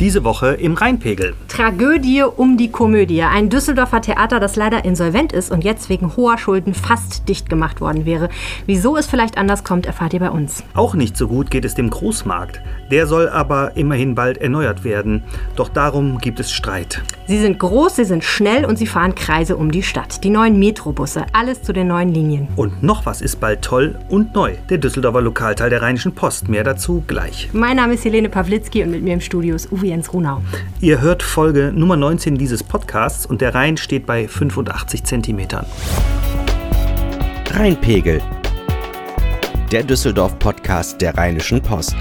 Diese Woche im Rheinpegel. Tragödie um die Komödie. Ein Düsseldorfer Theater, das leider insolvent ist und jetzt wegen hoher Schulden fast dicht gemacht worden wäre. Wieso es vielleicht anders kommt, erfahrt ihr bei uns. Auch nicht so gut geht es dem Großmarkt. Der soll aber immerhin bald erneuert werden. Doch darum gibt es Streit. Sie sind groß, sie sind schnell und sie fahren Kreise um die Stadt. Die neuen Metrobusse, alles zu den neuen Linien. Und noch was ist bald toll und neu. Der Düsseldorfer Lokalteil der Rheinischen Post. Mehr dazu gleich. Mein Name ist Helene Pawlitzki und mit mir im Studio ist Uwe Jens Runau. Ihr hört Folge Nummer 19 dieses Podcasts und der Rhein steht bei 85 Zentimetern. Rheinpegel. Der Düsseldorf-Podcast der Rheinischen Post.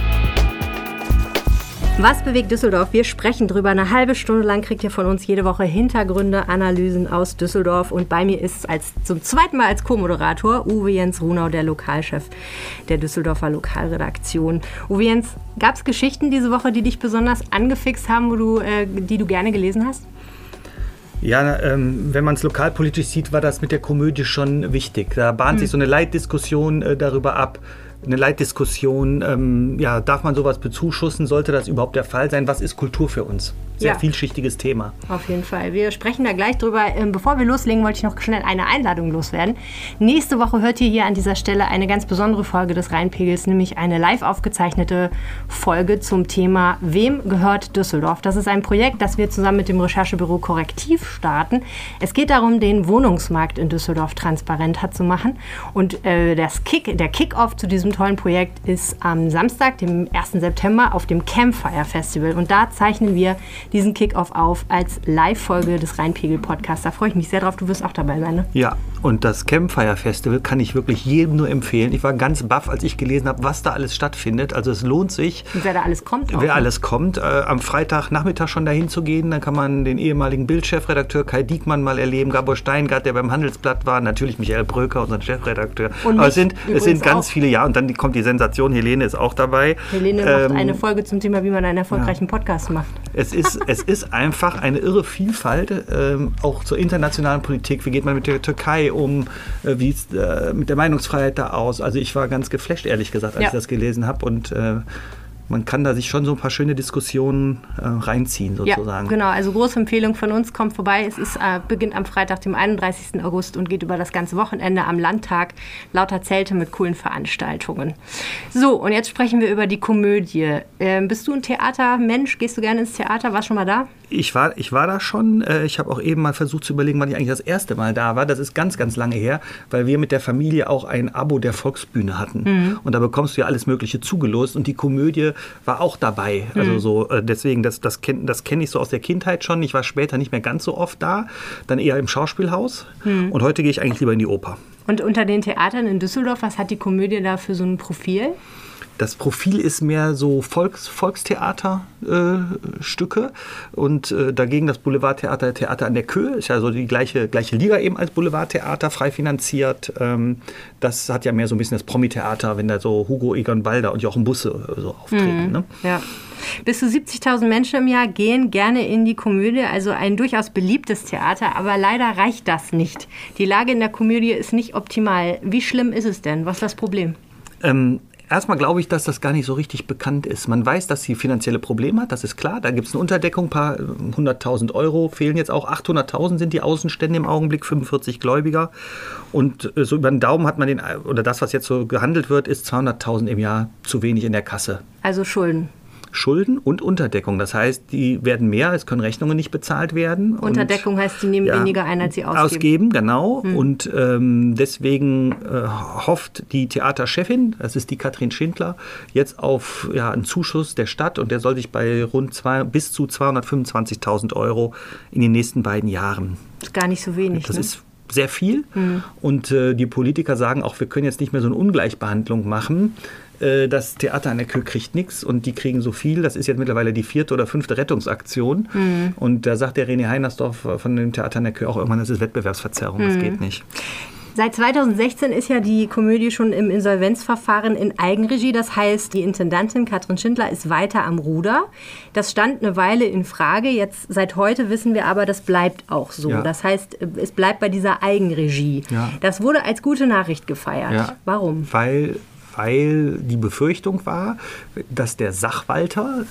Was bewegt Düsseldorf? Wir sprechen drüber. Eine halbe Stunde lang kriegt ihr von uns jede Woche Hintergründe, Analysen aus Düsseldorf. Und bei mir ist als zum zweiten Mal als Co-Moderator Uwe Jens Runau, der Lokalchef der Düsseldorfer Lokalredaktion. Uwe Jens, gab es Geschichten diese Woche, die dich besonders angefixt haben, wo du, äh, die du gerne gelesen hast? Ja, ähm, wenn man es lokalpolitisch sieht, war das mit der Komödie schon wichtig. Da bahnt hm. sich so eine Leitdiskussion äh, darüber ab, eine Leitdiskussion. Ähm, ja, darf man sowas bezuschussen? Sollte das überhaupt der Fall sein? Was ist Kultur für uns? Sehr ja. vielschichtiges Thema. Auf jeden Fall. Wir sprechen da gleich drüber. Ähm, bevor wir loslegen, wollte ich noch schnell eine Einladung loswerden. Nächste Woche hört ihr hier an dieser Stelle eine ganz besondere Folge des Rheinpegels, nämlich eine live aufgezeichnete Folge zum Thema Wem gehört Düsseldorf? Das ist ein Projekt, das wir zusammen mit dem Recherchebüro Korrektiv starten. Es geht darum, den Wohnungsmarkt in Düsseldorf transparenter zu machen. Und äh, das Kick, der Kick-Off zu diesem tollen Projekt ist am Samstag, dem 1. September, auf dem Campfire Festival. Und da zeichnen wir diesen Kickoff auf als Live-Folge des Rheinpegel-Podcasts. Da freue ich mich sehr drauf. Du wirst auch dabei sein, ne? Ja, und das Campfire Festival kann ich wirklich jedem nur empfehlen. Ich war ganz baff, als ich gelesen habe, was da alles stattfindet. Also es lohnt sich. Und wer da alles kommt. Auch, wer ne? alles kommt. Äh, am Freitagnachmittag schon dahin zu gehen, dann kann man den ehemaligen Bildchefredakteur Kai Diekmann mal erleben, Gabor Steingart, der beim Handelsblatt war, natürlich Michael Bröker, unser Chefredakteur. Und Aber es sind, es sind ganz auch. viele, ja, und dann kommt die Sensation, Helene ist auch dabei. Helene ähm, macht eine Folge zum Thema, wie man einen erfolgreichen ja. Podcast macht. Es ist, es ist einfach eine irre Vielfalt, ähm, auch zur internationalen Politik. Wie geht man mit der Türkei um? Äh, wie sieht es äh, mit der Meinungsfreiheit da aus? Also ich war ganz geflasht, ehrlich gesagt, als ja. ich das gelesen habe. Und äh, man kann da sich schon so ein paar schöne Diskussionen äh, reinziehen, sozusagen. Ja, genau. Also große Empfehlung von uns, kommt vorbei. Es ist, äh, beginnt am Freitag, dem 31. August und geht über das ganze Wochenende am Landtag. Lauter Zelte mit coolen Veranstaltungen. So, und jetzt sprechen wir über die Komödie. Ähm, bist du ein Theatermensch? Gehst du gerne ins Theater? Warst du schon mal da? Ich war, ich war da schon. Äh, ich habe auch eben mal versucht zu überlegen, wann ich eigentlich das erste Mal da war. Das ist ganz, ganz lange her, weil wir mit der Familie auch ein Abo der Volksbühne hatten. Mhm. Und da bekommst du ja alles Mögliche zugelost. Und die Komödie war auch dabei. Also mhm. so, äh, deswegen, das, das kenne das kenn ich so aus der Kindheit schon. Ich war später nicht mehr ganz so oft da, dann eher im Schauspielhaus. Mhm. Und heute gehe ich eigentlich lieber in die Oper. Und unter den Theatern in Düsseldorf, was hat die Komödie da für so ein Profil? Das Profil ist mehr so Volks, Volkstheaterstücke äh, und äh, dagegen das Boulevardtheater Theater an der Köhe ist ja so die gleiche, gleiche Liga eben als Boulevardtheater, frei finanziert. Ähm, das hat ja mehr so ein bisschen das Promi-Theater, wenn da so Hugo Egon Balder und Jochen Busse äh, so auftreten. Mhm. Ne? Ja. Bis zu 70.000 Menschen im Jahr gehen gerne in die Komödie, also ein durchaus beliebtes Theater, aber leider reicht das nicht. Die Lage in der Komödie ist nicht optimal. Wie schlimm ist es denn? Was ist das Problem? Ähm, Erstmal glaube ich, dass das gar nicht so richtig bekannt ist. Man weiß, dass sie finanzielle Probleme hat, das ist klar. Da gibt es eine Unterdeckung, ein paar äh, hunderttausend Euro fehlen jetzt auch. 800.000 sind die Außenstände im Augenblick, 45 Gläubiger. Und äh, so über den Daumen hat man den, oder das, was jetzt so gehandelt wird, ist 200.000 im Jahr zu wenig in der Kasse. Also Schulden. Schulden und Unterdeckung. Das heißt, die werden mehr, es können Rechnungen nicht bezahlt werden. Unterdeckung und, heißt, sie nehmen ja, weniger ein, als sie ausgeben. Ausgeben, genau. Hm. Und ähm, deswegen äh, hofft die Theaterchefin, das ist die Katrin Schindler, jetzt auf ja, einen Zuschuss der Stadt und der soll sich bei rund zwei, bis zu 225.000 Euro in den nächsten beiden Jahren. Das ist gar nicht so wenig. Das ne? ist sehr viel. Mhm. Und äh, die Politiker sagen auch, wir können jetzt nicht mehr so eine Ungleichbehandlung machen. Äh, das Theater an der Kö kriegt nichts und die kriegen so viel. Das ist jetzt mittlerweile die vierte oder fünfte Rettungsaktion. Mhm. Und da sagt der René Heinersdorf von dem Theater an der Kö auch irgendwann, das ist Wettbewerbsverzerrung, mhm. das geht nicht. Seit 2016 ist ja die Komödie schon im Insolvenzverfahren in Eigenregie. Das heißt, die Intendantin Katrin Schindler ist weiter am Ruder. Das stand eine Weile in Frage. Jetzt seit heute wissen wir aber, das bleibt auch so. Ja. Das heißt, es bleibt bei dieser Eigenregie. Ja. Das wurde als gute Nachricht gefeiert. Ja. Warum? Weil weil die Befürchtung war, dass der Sachwalter,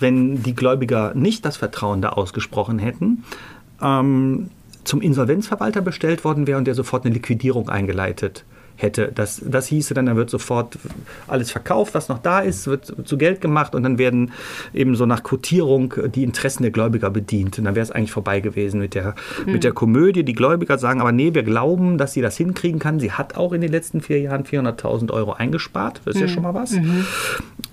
wenn die Gläubiger nicht das Vertrauen da ausgesprochen hätten, ähm, zum Insolvenzverwalter bestellt worden wäre und der sofort eine Liquidierung eingeleitet hätte. Das, das hieße dann, dann wird sofort alles verkauft, was noch da ist, wird zu Geld gemacht und dann werden eben so nach Quotierung die Interessen der Gläubiger bedient. Und dann wäre es eigentlich vorbei gewesen mit der, mhm. mit der Komödie. Die Gläubiger sagen aber, nee, wir glauben, dass sie das hinkriegen kann. Sie hat auch in den letzten vier Jahren 400.000 Euro eingespart. Das ist mhm. ja schon mal was. Mhm.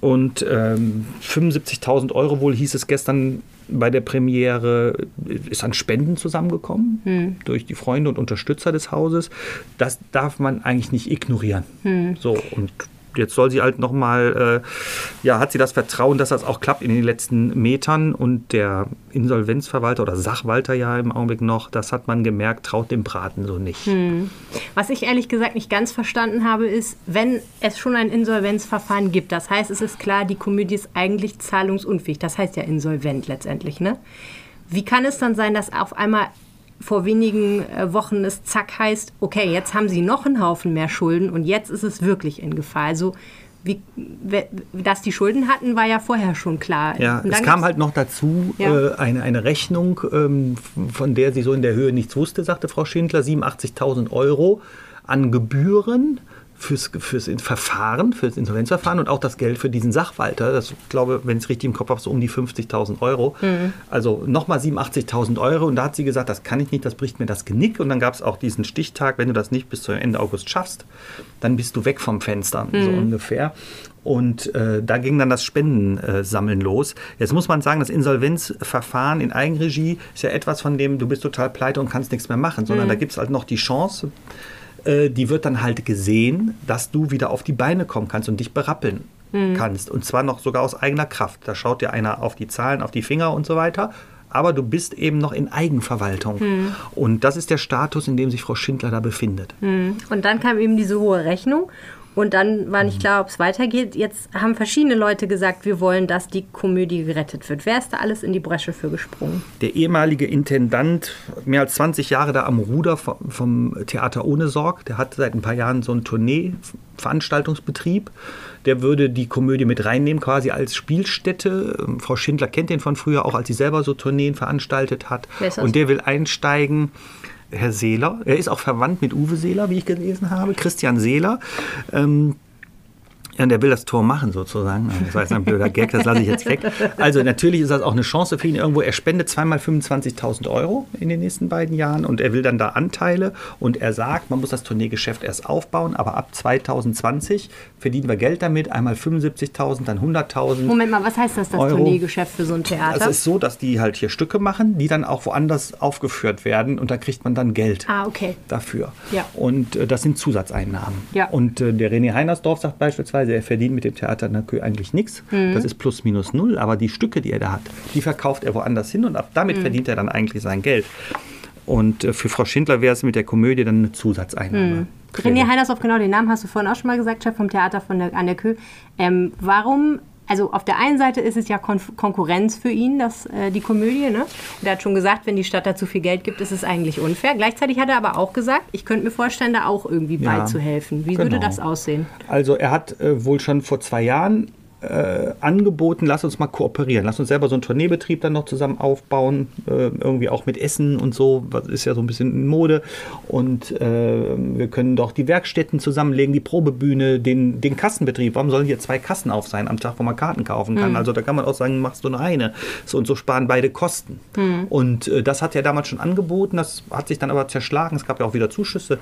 Und ähm, 75.000 Euro wohl hieß es gestern bei der Premiere ist an Spenden zusammengekommen hm. durch die Freunde und Unterstützer des Hauses. Das darf man eigentlich nicht ignorieren. Hm. So und jetzt soll sie halt nochmal, äh, ja, hat sie das Vertrauen, dass das auch klappt in den letzten Metern und der Insolvenzverwalter oder Sachwalter ja im Augenblick noch, das hat man gemerkt, traut dem Braten so nicht. Hm. Was ich ehrlich gesagt nicht ganz verstanden habe, ist, wenn es schon ein Insolvenzverfahren gibt, das heißt, es ist klar, die Komödie ist eigentlich zahlungsunfähig, das heißt ja insolvent letztendlich, ne? Wie kann es dann sein, dass auf einmal vor wenigen äh, Wochen es zack heißt, okay, jetzt haben sie noch einen Haufen mehr Schulden und jetzt ist es wirklich in Gefahr. Also wie, dass die Schulden hatten, war ja vorher schon klar. Ja, es kam halt noch dazu ja. äh, eine, eine Rechnung, ähm, von der sie so in der Höhe nichts wusste, sagte Frau Schindler, 87.000 Euro an Gebühren fürs, fürs Verfahren, fürs Insolvenzverfahren und auch das Geld für diesen Sachwalter. Das ich glaube, wenn ich es richtig im Kopf habe, so um die 50.000 Euro. Mhm. Also nochmal 87.000 Euro. Und da hat sie gesagt, das kann ich nicht, das bricht mir das Genick. Und dann gab es auch diesen Stichtag, wenn du das nicht bis zum Ende August schaffst, dann bist du weg vom Fenster, mhm. so ungefähr. Und äh, da ging dann das Spendensammeln äh, los. Jetzt muss man sagen, das Insolvenzverfahren in Eigenregie ist ja etwas, von dem du bist total pleite und kannst nichts mehr machen, sondern mhm. da gibt es halt noch die Chance, äh, die wird dann halt gesehen, dass du wieder auf die Beine kommen kannst und dich berappeln mhm. kannst. Und zwar noch sogar aus eigener Kraft. Da schaut dir einer auf die Zahlen, auf die Finger und so weiter. Aber du bist eben noch in Eigenverwaltung. Mhm. Und das ist der Status, in dem sich Frau Schindler da befindet. Mhm. Und dann kam eben diese hohe Rechnung. Und dann war nicht mhm. klar, ob es weitergeht. Jetzt haben verschiedene Leute gesagt, wir wollen, dass die Komödie gerettet wird. Wer ist da alles in die Bresche für gesprungen? Der ehemalige Intendant, mehr als 20 Jahre da am Ruder vom Theater Ohne Sorg, der hat seit ein paar Jahren so einen Tournee-Veranstaltungsbetrieb. Der würde die Komödie mit reinnehmen, quasi als Spielstätte. Ähm, Frau Schindler kennt den von früher, auch als sie selber so Tourneen veranstaltet hat. Und der will einsteigen. Herr Seeler. Er ist auch verwandt mit Uwe Seeler, wie ich gelesen habe, Christian Seeler. Ähm, ja, der will das Tor machen sozusagen. Das war jetzt ein blöder Gag, das lasse ich jetzt weg. Also natürlich ist das auch eine Chance für ihn irgendwo. Er spendet zweimal 25.000 Euro in den nächsten beiden Jahren und er will dann da Anteile und er sagt, man muss das Tourneegeschäft erst aufbauen, aber ab 2020 verdienen wir Geld damit, einmal 75.000, dann 100.000. Moment mal, was heißt das, das Euro. Tourneegeschäft für so ein Theater? Es ist so, dass die halt hier Stücke machen, die dann auch woanders aufgeführt werden und da kriegt man dann Geld ah, okay. dafür. Ja. Und äh, das sind Zusatzeinnahmen. Ja. Und äh, der René Heinersdorf sagt beispielsweise, also er verdient mit dem Theater eigentlich nichts. Mhm. Das ist plus minus null. Aber die Stücke, die er da hat, die verkauft er woanders hin und ab damit mhm. verdient er dann eigentlich sein Geld. Und äh, für Frau Schindler wäre es mit der Komödie dann eine Zusatzeinnahme. Mhm. René Heinersdorf, genau den Namen hast du vorhin auch schon mal gesagt, Chef vom Theater von der, an der Kö. Ähm, warum also auf der einen Seite ist es ja Kon Konkurrenz für ihn, das, äh, die Komödie. Ne? Und er hat schon gesagt, wenn die Stadt da zu viel Geld gibt, ist es eigentlich unfair. Gleichzeitig hat er aber auch gesagt, ich könnte mir vorstellen, da auch irgendwie ja, beizuhelfen. Wie genau. würde das aussehen? Also er hat äh, wohl schon vor zwei Jahren äh, angeboten, lass uns mal kooperieren, lass uns selber so einen Tourneebetrieb dann noch zusammen aufbauen, äh, irgendwie auch mit Essen und so, was ist ja so ein bisschen in Mode. Und äh, wir können doch die Werkstätten zusammenlegen, die Probebühne, den, den Kassenbetrieb. Warum sollen hier zwei Kassen auf sein am Tag, wo man Karten kaufen kann? Mhm. Also da kann man auch sagen, machst du nur eine. So und so sparen beide Kosten. Mhm. Und äh, das hat er damals schon angeboten, das hat sich dann aber zerschlagen. Es gab ja auch wieder Zuschüsse.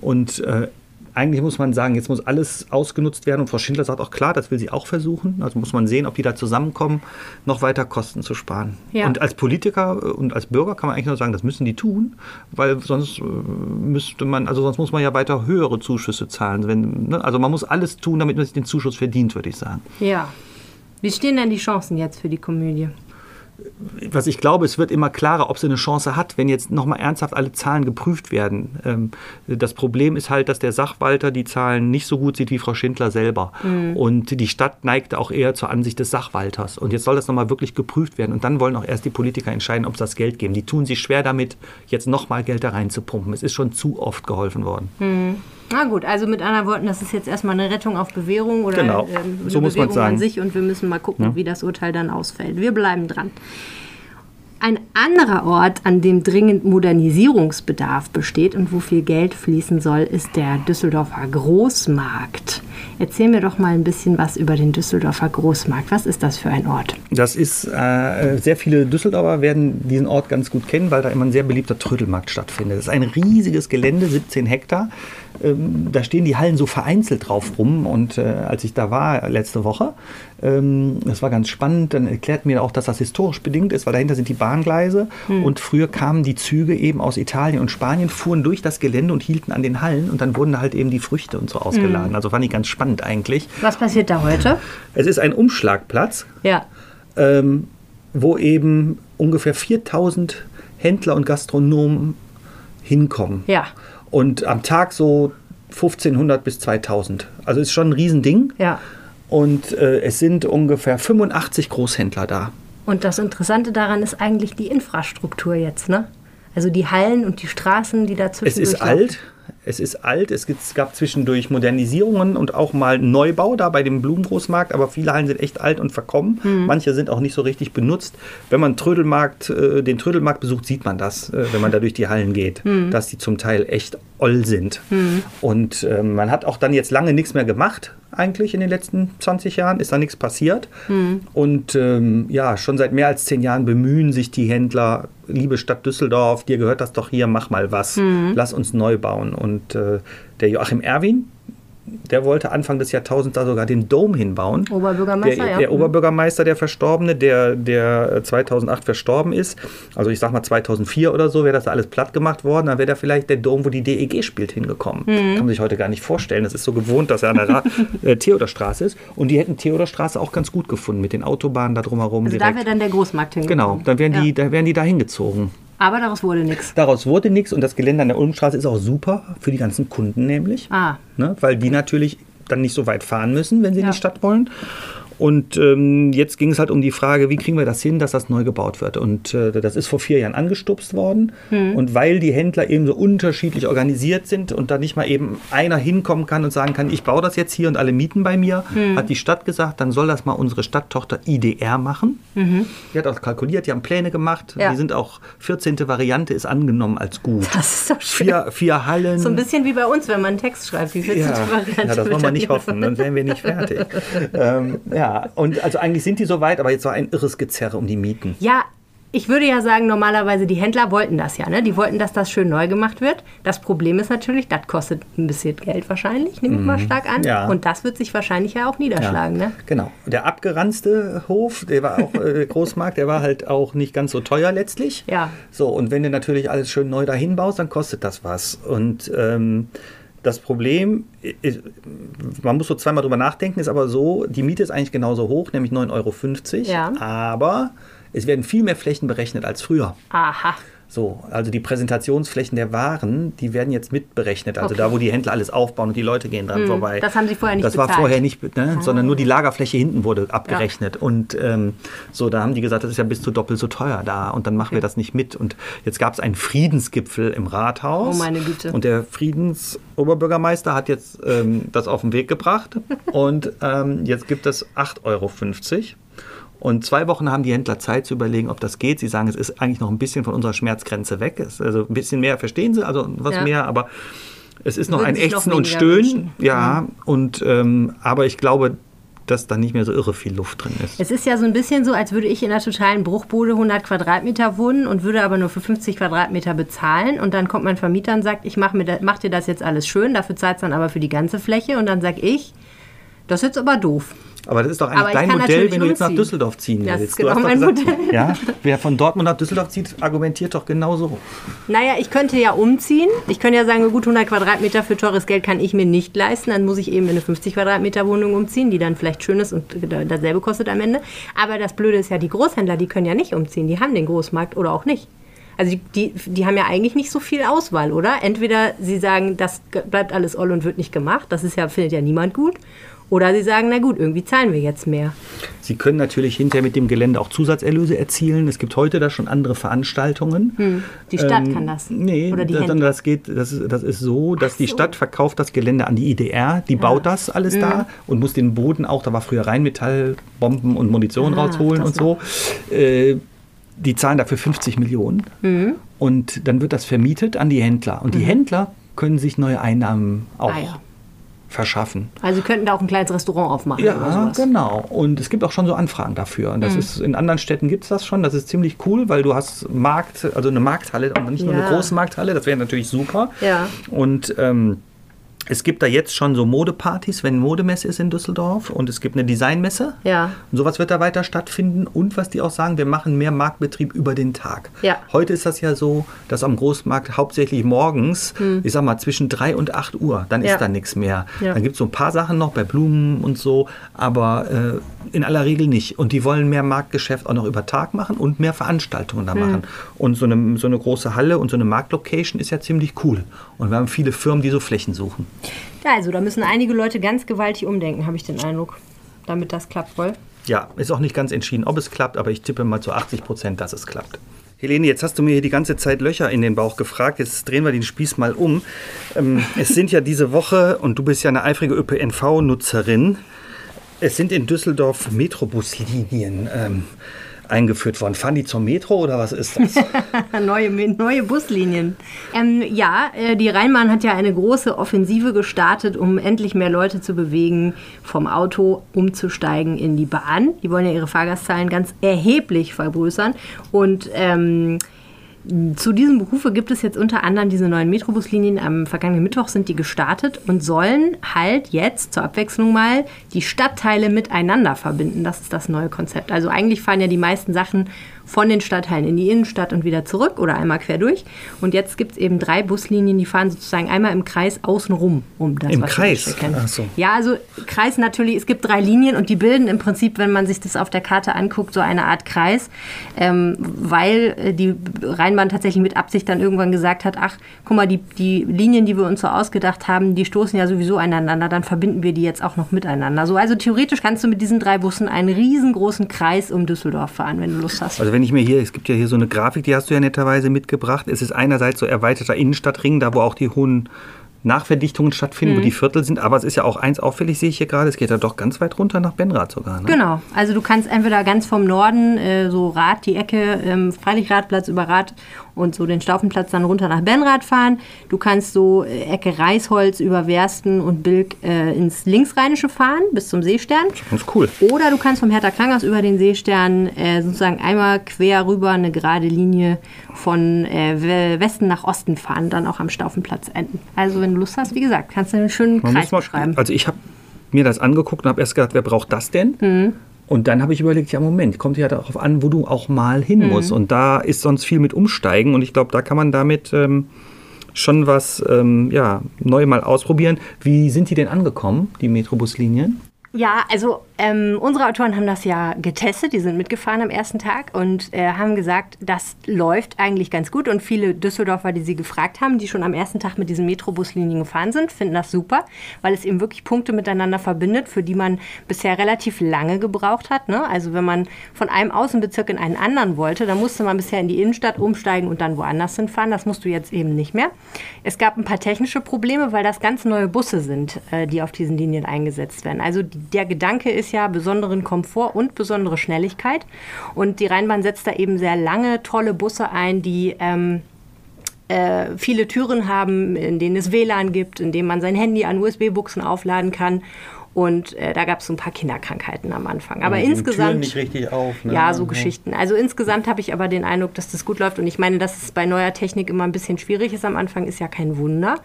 Und äh, eigentlich muss man sagen, jetzt muss alles ausgenutzt werden. Und Frau Schindler sagt auch klar, das will sie auch versuchen. Also muss man sehen, ob die da zusammenkommen, noch weiter Kosten zu sparen. Ja. Und als Politiker und als Bürger kann man eigentlich nur sagen, das müssen die tun, weil sonst äh, müsste man, also sonst muss man ja weiter höhere Zuschüsse zahlen. Wenn, ne? Also man muss alles tun, damit man sich den Zuschuss verdient, würde ich sagen. Ja. Wie stehen denn die Chancen jetzt für die Komödie? Was ich glaube, es wird immer klarer, ob sie eine Chance hat, wenn jetzt nochmal ernsthaft alle Zahlen geprüft werden. Ähm, das Problem ist halt, dass der Sachwalter die Zahlen nicht so gut sieht wie Frau Schindler selber. Mhm. Und die Stadt neigt auch eher zur Ansicht des Sachwalters. Und jetzt soll das nochmal wirklich geprüft werden. Und dann wollen auch erst die Politiker entscheiden, ob sie das Geld geben. Die tun sich schwer damit, jetzt nochmal Geld da reinzupumpen. Es ist schon zu oft geholfen worden. Mhm. Na gut, also mit anderen Worten, das ist jetzt erstmal eine Rettung auf Bewährung oder Genau, ähm, eine so muss Bewährung sagen. an sich und wir müssen mal gucken, wie das Urteil dann ausfällt. Wir bleiben dran. Ein anderer Ort, an dem dringend Modernisierungsbedarf besteht und wo viel Geld fließen soll, ist der Düsseldorfer Großmarkt. Erzähl mir doch mal ein bisschen was über den Düsseldorfer Großmarkt. Was ist das für ein Ort? Das ist, äh, sehr viele Düsseldorfer werden diesen Ort ganz gut kennen, weil da immer ein sehr beliebter Trödelmarkt stattfindet. Das ist ein riesiges Gelände, 17 Hektar. Ähm, da stehen die Hallen so vereinzelt drauf rum. Und äh, als ich da war letzte Woche, ähm, das war ganz spannend, dann erklärt mir auch, dass das historisch bedingt ist, weil dahinter sind die Bahngleise. Und früher kamen die Züge eben aus Italien und Spanien, fuhren durch das Gelände und hielten an den Hallen. Und dann wurden da halt eben die Früchte und so ausgeladen. Also fand ich ganz spannend eigentlich. Was passiert da heute? Es ist ein Umschlagplatz Ja. ähm, wo eben ungefähr 4000 Händler und Gastronomen hinkommen. Ja. Und am Tag so 1500 bis 2000. Also ist schon ein Riesending. Ja. Und äh, es sind ungefähr 85 Großhändler da. Und das Interessante daran ist eigentlich die Infrastruktur jetzt, ne? Also die Hallen und die Straßen, die dazwischen Es ist alt. Es ist alt. Es, gab zwischendurch Modernisierungen und auch mal Neubau da bei dem Blumengroßmarkt. Aber viele Hallen sind echt alt und verkommen. Manche sind auch nicht so richtig benutzt. Wenn man Trödelmarkt, äh, den Trödelmarkt besucht, sieht man das, äh, wenn man da durch die Hallen geht, dass die zum Teil echt oll sind. Und äh, man hat auch dann jetzt lange nichts mehr gemacht. Eigentlich in den letzten 20 Jahren ist da nichts passiert. Und ähm, ja, schon seit mehr als zehn Jahren bemühen sich die Händler, liebe Stadt Düsseldorf, dir gehört das doch hier, mach mal was, lass uns neu bauen. Und äh, der Joachim Erwin, der wollte Anfang des Jahrtausends da sogar den Dom hinbauen. Oberbürgermeister, der, ja. Der Mhm. Oberbürgermeister, der Verstorbene, der, der äh, 2008 verstorben ist. Also ich sag mal 2004 oder so wäre das alles platt gemacht worden. Dann wäre da vielleicht der Dom, wo die DEG spielt, hingekommen. Mhm. Kann man sich heute gar nicht vorstellen. Das ist so gewohnt, dass er an der Ra äh, Theodorstraße ist. Und die hätten Theodorstraße auch ganz gut gefunden mit den Autobahnen da drumherum. Also da wäre dann der Großmarkt hingekommen. genau, dann wären, die, Ja. da wären die da hingezogen. Aber daraus wurde nichts. Daraus wurde nichts und das Gelände an der Ulmstraße ist auch super für die ganzen Kunden nämlich. Ah. Ne, weil die natürlich dann nicht so weit fahren müssen, wenn sie in Ja. die Stadt wollen. Und ähm, jetzt ging es halt um die Frage, wie kriegen wir das hin, dass das neu gebaut wird. Und äh, das ist vor vier Jahren angestupst worden. Hm. Und weil die Händler eben so unterschiedlich organisiert sind und da nicht mal eben einer hinkommen kann und sagen kann, ich baue das jetzt hier und alle mieten bei mir, Hm. hat die Stadt gesagt, dann soll das mal unsere Stadttochter IDR machen. Die hat auch kalkuliert, die haben Pläne gemacht. Mhm. Ja. Die sind auch, 14. Variante ist angenommen als gut. Das ist doch schön. Vier, vier Hallen. So ein bisschen wie bei uns, wenn man einen Text schreibt. Die 14. Ja, Variante ja, das wollen wir nicht hoffen, dann wären wir nicht fertig. ähm, ja, und also eigentlich sind die soweit, aber jetzt war ein irres Gezerre um die Mieten. Ja, ich würde ja sagen, normalerweise die Händler wollten das ja. Ne? Die wollten, dass das schön neu gemacht wird. Das Problem ist natürlich, das kostet ein bisschen Geld wahrscheinlich, nehme ich mal stark an. Mhm. Ja. Und das wird sich wahrscheinlich ja auch niederschlagen. Ne? Genau. Der abgeranzte Hof, der war auch äh, Großmarkt, der war halt auch nicht ganz so teuer letztlich. Ja. So, und wenn du natürlich alles schön neu dahin baust, dann kostet das was. Und ähm, das Problem, ist, man muss so zweimal drüber nachdenken, ist aber so, die Miete ist eigentlich genauso hoch, nämlich 9,50 Euro. Ja. Aber es werden viel mehr Flächen berechnet als früher. Aha. So, also die Präsentationsflächen der Waren, die werden jetzt mitberechnet. Also Okay. Da, wo die Händler alles aufbauen und die Leute gehen dran vorbei. das haben sie vorher nicht Das war bezahlt. Ah. vorher nicht, ne, sondern nur die Lagerfläche hinten wurde abgerechnet. Und ähm, so, da haben die gesagt, das ist ja bis zu doppelt so teuer da und dann machen wir das nicht mit. Und jetzt gab es einen Friedensgipfel im Rathaus. Oh, meine Güte. Und der Friedensoberbürgermeister hat jetzt ähm, das auf den Weg gebracht und ähm, jetzt gibt es 8,50 Euro. Und zwei Wochen haben die Händler Zeit zu überlegen, ob das geht. Sie sagen, es ist eigentlich noch ein bisschen von unserer Schmerzgrenze weg. Es ist also ein bisschen mehr verstehen sie, also was Ja. mehr, aber es ist noch Würden ein Ächzen und Stöhnen. wünschen. Ja, und ähm, aber ich glaube, dass da nicht mehr so irre viel Luft drin ist. Es ist ja so ein bisschen so, als würde ich in einer totalen Bruchbude 100 Quadratmeter wohnen und würde aber nur für 50 Quadratmeter bezahlen. Und dann kommt mein Vermieter und sagt, ich mache mach dir das jetzt alles schön, dafür zahlst dann aber für die ganze Fläche. Und dann sage ich, das ist jetzt aber doof. Aber das ist doch eigentlich ich dein kann Modell, wenn du jetzt nach. Düsseldorf ziehen Das willst. ist Du genau mein gesagt, Modell. Ja, wer von Dortmund nach Düsseldorf zieht, argumentiert doch genauso. Naja, ich könnte ja umziehen. Ich könnte ja sagen, gut 100 Quadratmeter für teures Geld kann ich mir nicht leisten. Dann muss ich eben in eine 50 Quadratmeter Wohnung umziehen, die dann vielleicht schön ist und dasselbe kostet am Ende. Aber das Blöde ist ja, die Großhändler, die können ja nicht umziehen. Die haben den Großmarkt oder auch nicht. Also die, die, die haben ja eigentlich nicht so viel Auswahl, oder? Entweder sie sagen, das bleibt alles oll und wird nicht gemacht. Das ist ja, findet ja niemand gut. Oder sie sagen, na gut, irgendwie zahlen wir jetzt mehr. Sie können natürlich hinterher mit dem Gelände auch Zusatzerlöse erzielen. Es gibt heute da schon andere Veranstaltungen. Hm. Die Stadt ähm, kann das. Nee, Oder die das, das, geht, das, ist, das ist so, dass die Stadt verkauft das Gelände an die IDR. Die baut das alles Mhm. da und muss den Boden auch, da war früher Rheinmetall, Bomben und Munition Ah, rausholen und so. Äh, die zahlen dafür 50 Millionen. Mhm. Und dann wird das vermietet an die Händler. Und die Händler können sich neue Einnahmen auch Ah, ja. Verschaffen. Also sie könnten da auch ein kleines Restaurant aufmachen oder Ja. Mhm. genau. Und es gibt auch schon so Anfragen dafür. Und das ist in anderen Städten gibt es das schon. Das ist ziemlich cool, weil du hast Markt, also eine Markthalle, aber nicht nur eine Ja. große Markthalle. Das wäre natürlich super. Ja. Und ähm, es gibt da jetzt schon so Modepartys, wenn Modemesse ist in Düsseldorf. Und es gibt eine Designmesse. Ja. Und sowas wird da weiter stattfinden. Und was die auch sagen, wir machen mehr Marktbetrieb über den Tag. Ja. Heute ist das ja so, dass am Großmarkt hauptsächlich morgens, ich sag mal zwischen 3 und 8 Uhr, dann Hm. Ja. ist da nichts mehr. Ja. Dann gibt es so ein paar Sachen noch bei Blumen und so, aber äh, in aller Regel nicht. Und die wollen mehr Marktgeschäft auch noch über Tag machen und mehr Veranstaltungen Hm. da machen. Und so eine, so eine große Halle und so eine Marktlocation ist ja ziemlich cool. Und wir haben viele Firmen, die so Flächen suchen. Ja, also da müssen einige Leute ganz gewaltig umdenken, habe ich den Eindruck, damit das klappt wohl. Ja, ist auch nicht ganz entschieden, ob es klappt, aber ich tippe mal zu 80 Prozent, dass es klappt. Helene, jetzt hast du mir hier die ganze Zeit Löcher in den Bauch gefragt. Jetzt drehen wir den Spieß mal um. Ähm, es sind ja diese Woche, und du bist ja eine eifrige ÖPNV-Nutzerin, es sind in Düsseldorf Metrobuslinien ähm, eingeführt worden. Fahren die zur Metro oder was ist das? neue, neue Buslinien. Ähm, ja, äh, die Rheinbahn hat ja eine große Offensive gestartet, um endlich mehr Leute zu bewegen, vom Auto umzusteigen in die Bahn. Die wollen ja ihre Fahrgastzahlen ganz erheblich vergrößern. Und ähm, zu diesem Berufe gibt es jetzt unter anderem diese neuen Metrobuslinien. Am vergangenen Mittwoch sind die gestartet und sollen halt jetzt zur Abwechslung mal die Stadtteile miteinander verbinden. Das ist das neue Konzept. Also eigentlich fahren ja die meisten Sachen von den Stadtteilen in die Innenstadt und wieder zurück oder einmal quer durch. Und jetzt gibt es eben drei Buslinien, die fahren sozusagen einmal im Kreis außenrum um das, Im Kreis? Ach so. Ja, also Kreis natürlich, es gibt drei Linien und die bilden im Prinzip, wenn man sich das auf der Karte anguckt, so eine Art Kreis, ähm, weil äh, die Rheinbahn tatsächlich mit Absicht dann irgendwann gesagt hat, ach, guck mal, die, die Linien, die wir uns so ausgedacht haben, die stoßen ja sowieso aneinander, dann verbinden wir die jetzt auch noch miteinander. So, also theoretisch kannst du mit diesen drei Bussen einen riesengroßen Kreis um Düsseldorf fahren, wenn du Lust hast. Also wenn ich mir hier, es gibt ja hier so eine Grafik, die hast du ja netterweise mitgebracht. Es ist einerseits so erweiterter Innenstadtring, da wo auch die hohen Nachverdichtungen stattfinden, Mhm. wo die Viertel sind. Aber es ist ja auch eins auffällig, sehe ich hier gerade, es geht ja doch ganz weit runter nach Benrath sogar. Ne? Genau, also du kannst entweder ganz vom Norden, äh, so Rad, die Ecke, ähm, Freilichtradplatz über Rad und so den Staufenplatz dann runter nach Benrath fahren. Du kannst so äh, Ecke Reisholz über Wersten und Bilk äh, ins Linksrheinische fahren, bis zum Seestern. Ganz cool. Oder du kannst vom Hertha Klanghaus über den Seestern äh, sozusagen einmal quer rüber eine gerade Linie von äh, We- Westen nach Osten fahren, dann auch am Staufenplatz enden. Also wenn du Lust hast, wie gesagt, kannst du einen schönen Man Kreis beschreiben. also ich habe mir das angeguckt und habe erst gedacht, wer braucht das denn? Mhm. Und dann habe ich überlegt, ja Moment, kommt ja darauf an, wo du auch mal hin Mhm. musst. Und da ist sonst viel mit Umsteigen. Und ich glaube, da kann man damit ähm, schon was ähm, ja, neu mal ausprobieren. Wie sind die denn angekommen, die Metrobuslinien? Ja, also ähm, unsere Autoren haben das ja getestet, die sind mitgefahren am ersten Tag und äh, haben gesagt, das läuft eigentlich ganz gut. Und viele Düsseldorfer, die sie gefragt haben, die schon am ersten Tag mit diesen Metrobuslinien gefahren sind, finden das super, weil es eben wirklich Punkte miteinander verbindet, für die man bisher relativ lange gebraucht hat. Ne? Also wenn man von einem Außenbezirk in einen anderen wollte, dann musste man bisher in die Innenstadt umsteigen und dann woanders hinfahren. Das musst du jetzt eben nicht mehr. Es gab ein paar technische Probleme, weil das ganz neue Busse sind, äh, die auf diesen Linien eingesetzt werden. Also die, der Gedanke ist ja besonderen Komfort und besondere Schnelligkeit. Und die Rheinbahn setzt da eben sehr lange, tolle Busse ein, die ähm, äh, viele Türen haben, in denen es WLAN gibt, in denen man sein Handy an USB-Buchsen aufladen kann. Und äh, da gab es so ein paar Kinderkrankheiten am Anfang. Aber insgesamt. nicht richtig auf. Ne? Ja, so Geschichten. Also insgesamt habe ich aber den Eindruck, dass das gut läuft. Und ich meine, dass es bei neuer Technik immer ein bisschen schwierig ist am Anfang, ist ja kein Wunder.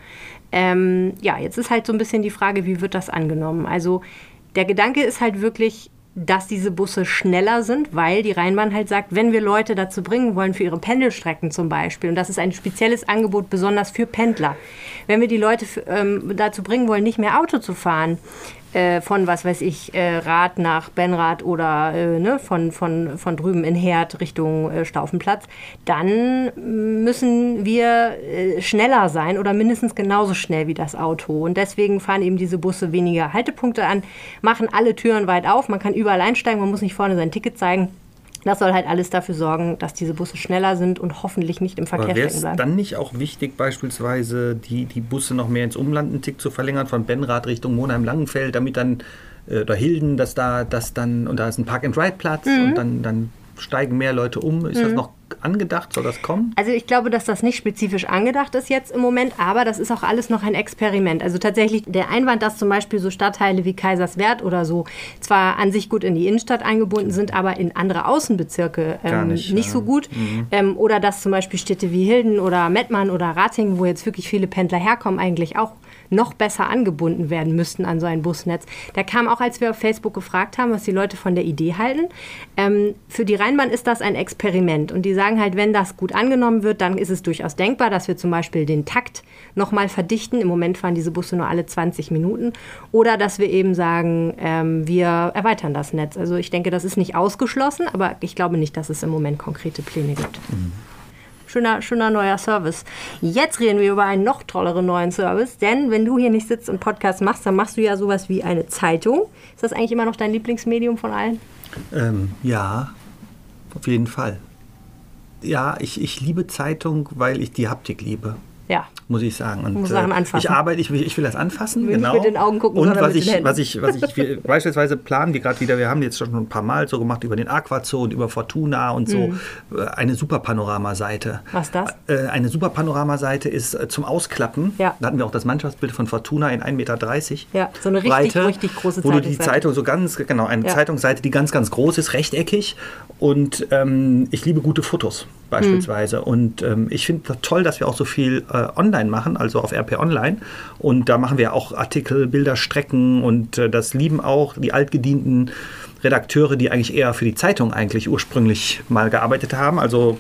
Ähm, ja, jetzt ist halt so ein bisschen die Frage, wie wird das angenommen? Also der Gedanke ist halt wirklich, dass diese Busse schneller sind, weil die Rheinbahn halt sagt, wenn wir Leute dazu bringen wollen, für ihre Pendelstrecken zum Beispiel, und das ist ein spezielles Angebot besonders für Pendler, wenn wir die Leute ähm, dazu bringen wollen, nicht mehr Auto zu fahren, äh, von, was weiß ich, äh, Rad nach Benrad oder äh, ne, von, von, von drüben in Herd Richtung äh, Staufenplatz, dann müssen wir äh, schneller sein oder mindestens genauso schnell wie das Auto. Und deswegen fahren eben diese Busse weniger Haltepunkte an, machen alle Türen weit auf, man kann überall einsteigen, man muss nicht vorne sein Ticket zeigen. Das soll halt alles dafür sorgen, dass diese Busse schneller sind und hoffentlich nicht im Verkehr stecken bleiben. dann nicht auch wichtig, beispielsweise die, die Busse noch mehr ins Umland einen Tick zu verlängern, von Benrad Richtung Monheim-Langenfeld, damit dann, äh, oder Hilden, dass da, dass dann, und da ist ein Park-and-Ride-Platz mhm. und dann, dann steigen mehr Leute um. Ist mhm. das noch angedacht? Soll das kommen? Also ich glaube, dass das nicht spezifisch angedacht ist jetzt im Moment, aber das ist auch alles noch ein Experiment. Also tatsächlich der Einwand, dass zum Beispiel so Stadtteile wie Kaiserswerth oder so zwar an sich gut in die Innenstadt eingebunden sind, aber in andere Außenbezirke ähm, nicht, nicht, so gut. Mhm. Ähm, oder dass zum Beispiel Städte wie Hilden oder Mettmann oder Ratingen, wo jetzt wirklich viele Pendler herkommen, eigentlich auch noch besser angebunden werden müssten an so ein Busnetz. Da kam auch, als wir auf Facebook gefragt haben, was die Leute von der Idee halten. Ähm, für die Rheinbahn ist das ein Experiment und die sagen halt, wenn das gut angenommen wird, dann ist es durchaus denkbar, dass wir zum Beispiel den Takt nochmal verdichten. Im Moment fahren diese Busse nur alle 20 Minuten. Oder dass wir eben sagen, ähm, wir erweitern das Netz. Also ich denke, das ist nicht ausgeschlossen, aber ich glaube nicht, dass es im Moment konkrete Pläne gibt. Mhm schöner, schöner neuer Service. Jetzt reden wir über einen noch tolleren neuen Service, denn wenn du hier nicht sitzt und Podcast machst, dann machst du ja sowas wie eine Zeitung. Ist das eigentlich immer noch dein Lieblingsmedium von allen? Ähm, ja, auf jeden Fall. Ja, ich, ich liebe Zeitung, weil ich die Haptik liebe. Ja. Muss ich sagen. Und, muss Sachen äh, anfassen. Ich arbeite, ich will, ich will das anfassen, will genau. Nicht mit den Augen gucken, und was ich, was ich, was ich, wir, beispielsweise planen wir gerade wieder, wir haben jetzt schon ein paar Mal so gemacht über den Aquazoo und über Fortuna und so, mhm. eine super Panoramaseite. Was ist das? Äh, eine super Panoramaseite ist zum Ausklappen. Ja. Da hatten wir auch das Mannschaftsbild von Fortuna in 1,30 Meter. Ja, so eine richtig, Breite, richtig große Wo du die Zeitung so ganz, genau, eine ja. Zeitungsseite, die ganz, ganz groß ist, rechteckig. Und ähm, ich liebe gute Fotos beispielsweise. Mhm. Und ähm, ich finde toll, dass wir auch so viel äh, online machen, also auf RP Online. Und da machen wir auch Artikel, Bilder, Strecken und äh, das lieben auch die altgedienten Redakteure, die eigentlich eher für die Zeitung eigentlich ursprünglich mal gearbeitet haben. Also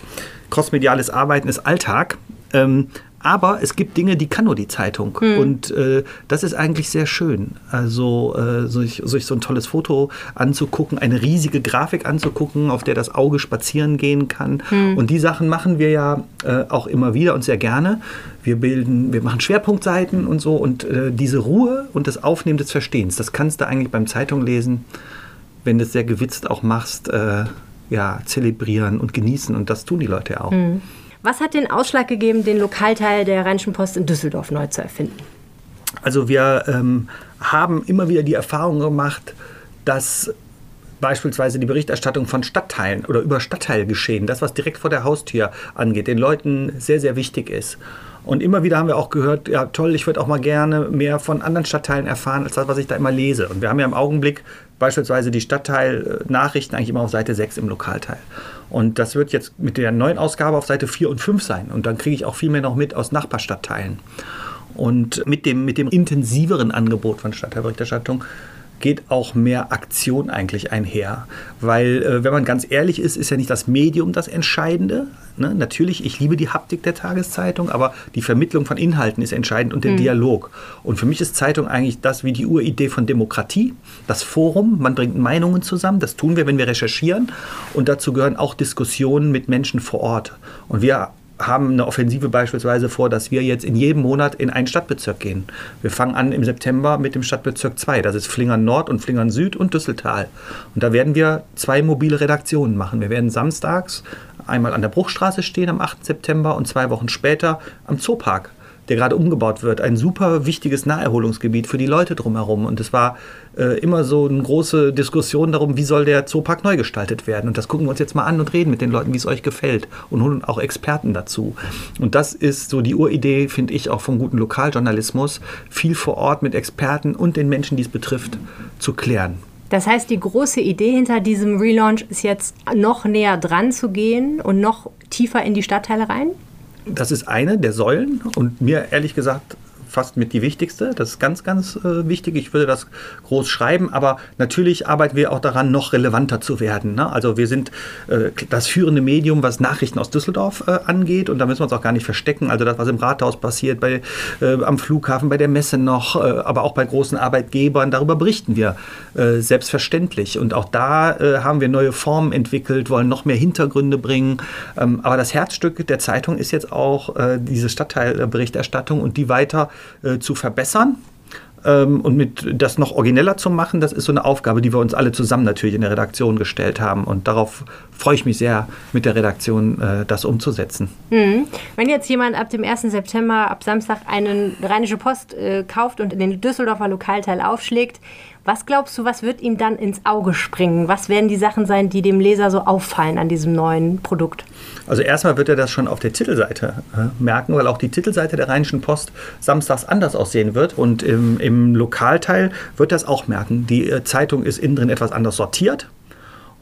crossmediales Arbeiten ist Alltag. Ähm, aber es gibt Dinge, die kann nur die Zeitung. Mhm. Und äh, das ist eigentlich sehr schön. Also äh, sich, sich, so ein tolles Foto anzugucken, eine riesige Grafik anzugucken, auf der das Auge spazieren gehen kann. Mhm. Und die Sachen machen wir ja äh, auch immer wieder und sehr gerne. Wir bilden, wir machen Schwerpunktseiten und so. Und äh, diese Ruhe und das Aufnehmen des Verstehens, das kannst du eigentlich beim Zeitunglesen, wenn du es sehr gewitzt auch machst, äh, ja, zelebrieren und genießen. Und das tun die Leute ja auch. Mhm. Was hat den Ausschlag gegeben, den Lokalteil der Rheinischen Post in Düsseldorf neu zu erfinden? Also wir ähm, haben immer wieder die Erfahrung gemacht, dass beispielsweise die Berichterstattung von Stadtteilen oder über Stadtteilgeschehen, das was direkt vor der Haustür angeht, den Leuten sehr, sehr wichtig ist. Und immer wieder haben wir auch gehört, ja toll, ich würde auch mal gerne mehr von anderen Stadtteilen erfahren, als das, was ich da immer lese. Und wir haben ja im Augenblick beispielsweise die Stadtteilnachrichten eigentlich immer auf Seite 6 im Lokalteil. Und das wird jetzt mit der neuen Ausgabe auf Seite 4 und 5 sein. Und dann kriege ich auch viel mehr noch mit aus Nachbarstadtteilen. Und mit dem, mit dem intensiveren Angebot von Stadtteilberichterstattung geht auch mehr Aktion eigentlich einher. Weil, äh, wenn man ganz ehrlich ist, ist ja nicht das Medium das Entscheidende. Ne? Natürlich, ich liebe die Haptik der Tageszeitung, aber die Vermittlung von Inhalten ist entscheidend und der mhm. Dialog. Und für mich ist Zeitung eigentlich das wie die Uridee von Demokratie, das Forum. Man bringt Meinungen zusammen. Das tun wir, wenn wir recherchieren. Und dazu gehören auch Diskussionen mit Menschen vor Ort. Und wir haben eine Offensive beispielsweise vor, dass wir jetzt in jedem Monat in einen Stadtbezirk gehen. Wir fangen an im September mit dem Stadtbezirk 2. Das ist Flingern Nord und Flingern Süd und Düsseltal. Und da werden wir zwei mobile Redaktionen machen. Wir werden samstags einmal an der Bruchstraße stehen am 8. September und zwei Wochen später am Zoopark der gerade umgebaut wird. Ein super wichtiges Naherholungsgebiet für die Leute drumherum. Und es war äh, immer so eine große Diskussion darum, wie soll der Zoopark neu gestaltet werden. Und das gucken wir uns jetzt mal an und reden mit den Leuten, wie es euch gefällt. Und holen auch Experten dazu. Und das ist so die Uridee, finde ich, auch vom guten Lokaljournalismus, viel vor Ort mit Experten und den Menschen, die es betrifft, zu klären. Das heißt, die große Idee hinter diesem Relaunch ist jetzt noch näher dran zu gehen und noch tiefer in die Stadtteile rein? Das ist eine der Säulen. Und mir ehrlich gesagt fast mit die wichtigste. Das ist ganz, ganz äh, wichtig. Ich würde das groß schreiben, aber natürlich arbeiten wir auch daran, noch relevanter zu werden. Ne? Also wir sind äh, das führende Medium, was Nachrichten aus Düsseldorf äh, angeht und da müssen wir uns auch gar nicht verstecken. Also das, was im Rathaus passiert, bei, äh, am Flughafen, bei der Messe noch, äh, aber auch bei großen Arbeitgebern, darüber berichten wir äh, selbstverständlich. Und auch da haben wir neue Formen entwickelt, wollen noch mehr Hintergründe bringen. Ähm, aber das Herzstück der Zeitung ist jetzt auch diese Stadtteilberichterstattung und die weiter zu verbessern ähm, und mit das noch origineller zu machen, das ist so eine Aufgabe, die wir uns alle zusammen natürlich in der Redaktion gestellt haben. Und darauf freue ich mich sehr, mit der Redaktion äh, das umzusetzen. Mhm. Wenn jetzt jemand ab dem 1. September, ab Samstag, einen Rheinische Post äh, kauft und in den Düsseldorfer Lokalteil aufschlägt, was glaubst du, was wird ihm dann ins Auge springen? Was werden die Sachen sein, die dem Leser so auffallen an diesem neuen Produkt? Also erstmal wird er das schon auf der Titelseite äh, merken, weil auch die Titelseite der Rheinischen Post samstags anders aussehen wird. Und im, im Lokalteil wird das auch merken. Die äh, Zeitung ist innen drin etwas anders sortiert.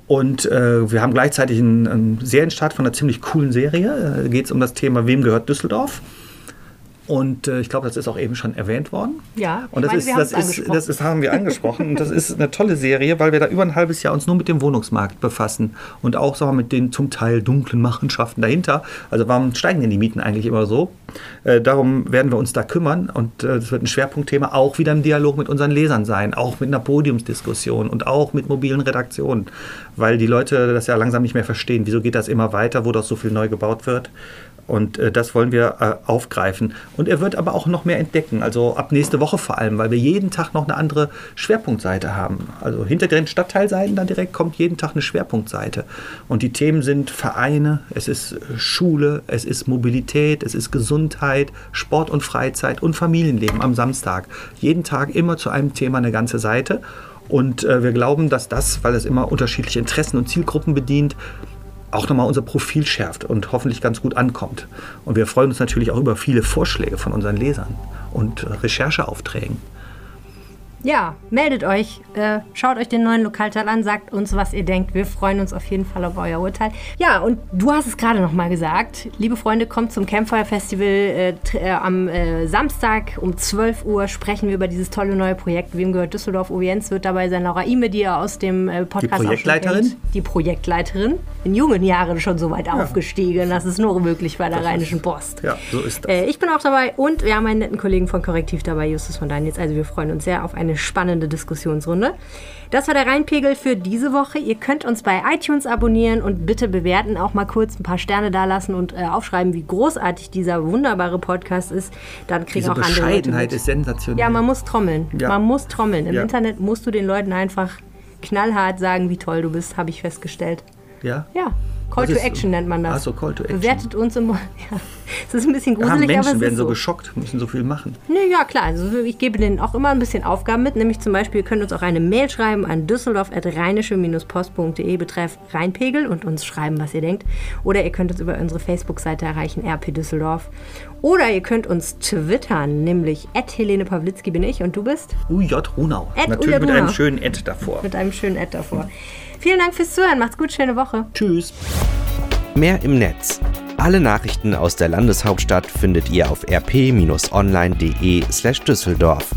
Und äh, wir haben gleichzeitig einen, einen Serienstart von einer ziemlich coolen Serie. Da geht es um das Thema, wem gehört Düsseldorf? Und äh, ich glaube, das ist auch eben schon erwähnt worden. Ja, und das, meine, ist, das, ist, das ist, haben wir angesprochen. und das ist eine tolle Serie, weil wir da über ein halbes Jahr uns nur mit dem Wohnungsmarkt befassen und auch so mit den zum Teil dunklen Machenschaften dahinter. Also warum steigen denn die Mieten eigentlich immer so? Äh, darum werden wir uns da kümmern und äh, das wird ein Schwerpunktthema auch wieder im Dialog mit unseren Lesern sein, auch mit einer Podiumsdiskussion und auch mit mobilen Redaktionen, weil die Leute das ja langsam nicht mehr verstehen. Wieso geht das immer weiter, wo doch so viel neu gebaut wird? Und äh, das wollen wir äh, aufgreifen. Und er wird aber auch noch mehr entdecken, also ab nächste Woche vor allem, weil wir jeden Tag noch eine andere Schwerpunktseite haben. Also hinter den Stadtteilseiten dann direkt kommt jeden Tag eine Schwerpunktseite. Und die Themen sind Vereine, es ist Schule, es ist Mobilität, es ist Gesundheit, Sport und Freizeit und Familienleben am Samstag. Jeden Tag immer zu einem Thema eine ganze Seite. Und äh, wir glauben, dass das, weil es immer unterschiedliche Interessen und Zielgruppen bedient, auch nochmal unser Profil schärft und hoffentlich ganz gut ankommt. Und wir freuen uns natürlich auch über viele Vorschläge von unseren Lesern und Rechercheaufträgen. Ja, meldet euch, äh, schaut euch den neuen Lokalteil an, sagt uns, was ihr denkt. Wir freuen uns auf jeden Fall auf euer Urteil. Ja, und du hast es gerade noch mal gesagt. Liebe Freunde, kommt zum Campfire Festival äh, äh, am äh, Samstag um 12 Uhr. Sprechen wir über dieses tolle neue Projekt. Wem gehört Düsseldorf? Ovienz wird dabei sein. Laura Ime, die ihr aus dem äh, Podcast Die Projektleiterin? Die Projektleiterin. In jungen Jahren schon so weit ja. aufgestiegen. Das ist nur möglich bei der das Rheinischen Post. Ja, so ist das. Äh, ich bin auch dabei und wir haben einen netten Kollegen von Korrektiv dabei, Justus von Deinitz. Also wir freuen uns sehr auf eine eine spannende Diskussionsrunde. Das war der Rheinpegel für diese Woche. Ihr könnt uns bei iTunes abonnieren und bitte bewerten, auch mal kurz ein paar Sterne dalassen und äh, aufschreiben, wie großartig dieser wunderbare Podcast ist. Dann kriegen Diese auch andere Bescheidenheit Leute ist sensationell. Ja, man muss trommeln. Ja. Man muss trommeln. Im ja. Internet musst du den Leuten einfach knallhart sagen, wie toll du bist, habe ich festgestellt. Ja? Ja. Call to Action nennt man das. Achso, Call to Action. Bewertet uns im. Ja. Es ist ein bisschen gruselig, ja, Menschen aber es werden so. so geschockt, müssen so viel machen. Nee, ja, klar. Also ich gebe denen auch immer ein bisschen Aufgaben mit. Nämlich zum Beispiel, ihr könnt uns auch eine Mail schreiben an düsseldorf.rheinische-post.de betreff Rheinpegel und uns schreiben, was ihr denkt. Oder ihr könnt uns über unsere Facebook-Seite erreichen, RP Düsseldorf. Oder ihr könnt uns twittern, nämlich Helene Pawlitzki bin ich und du bist? UJ Runau. At Natürlich UJ mit Runau. einem schönen Ad davor. Mit einem schönen Ad davor. Vielen Dank fürs Zuhören. Macht's gut, schöne Woche. Tschüss. Mehr im Netz. Alle Nachrichten aus der Landeshauptstadt findet ihr auf rp-online.de/düsseldorf.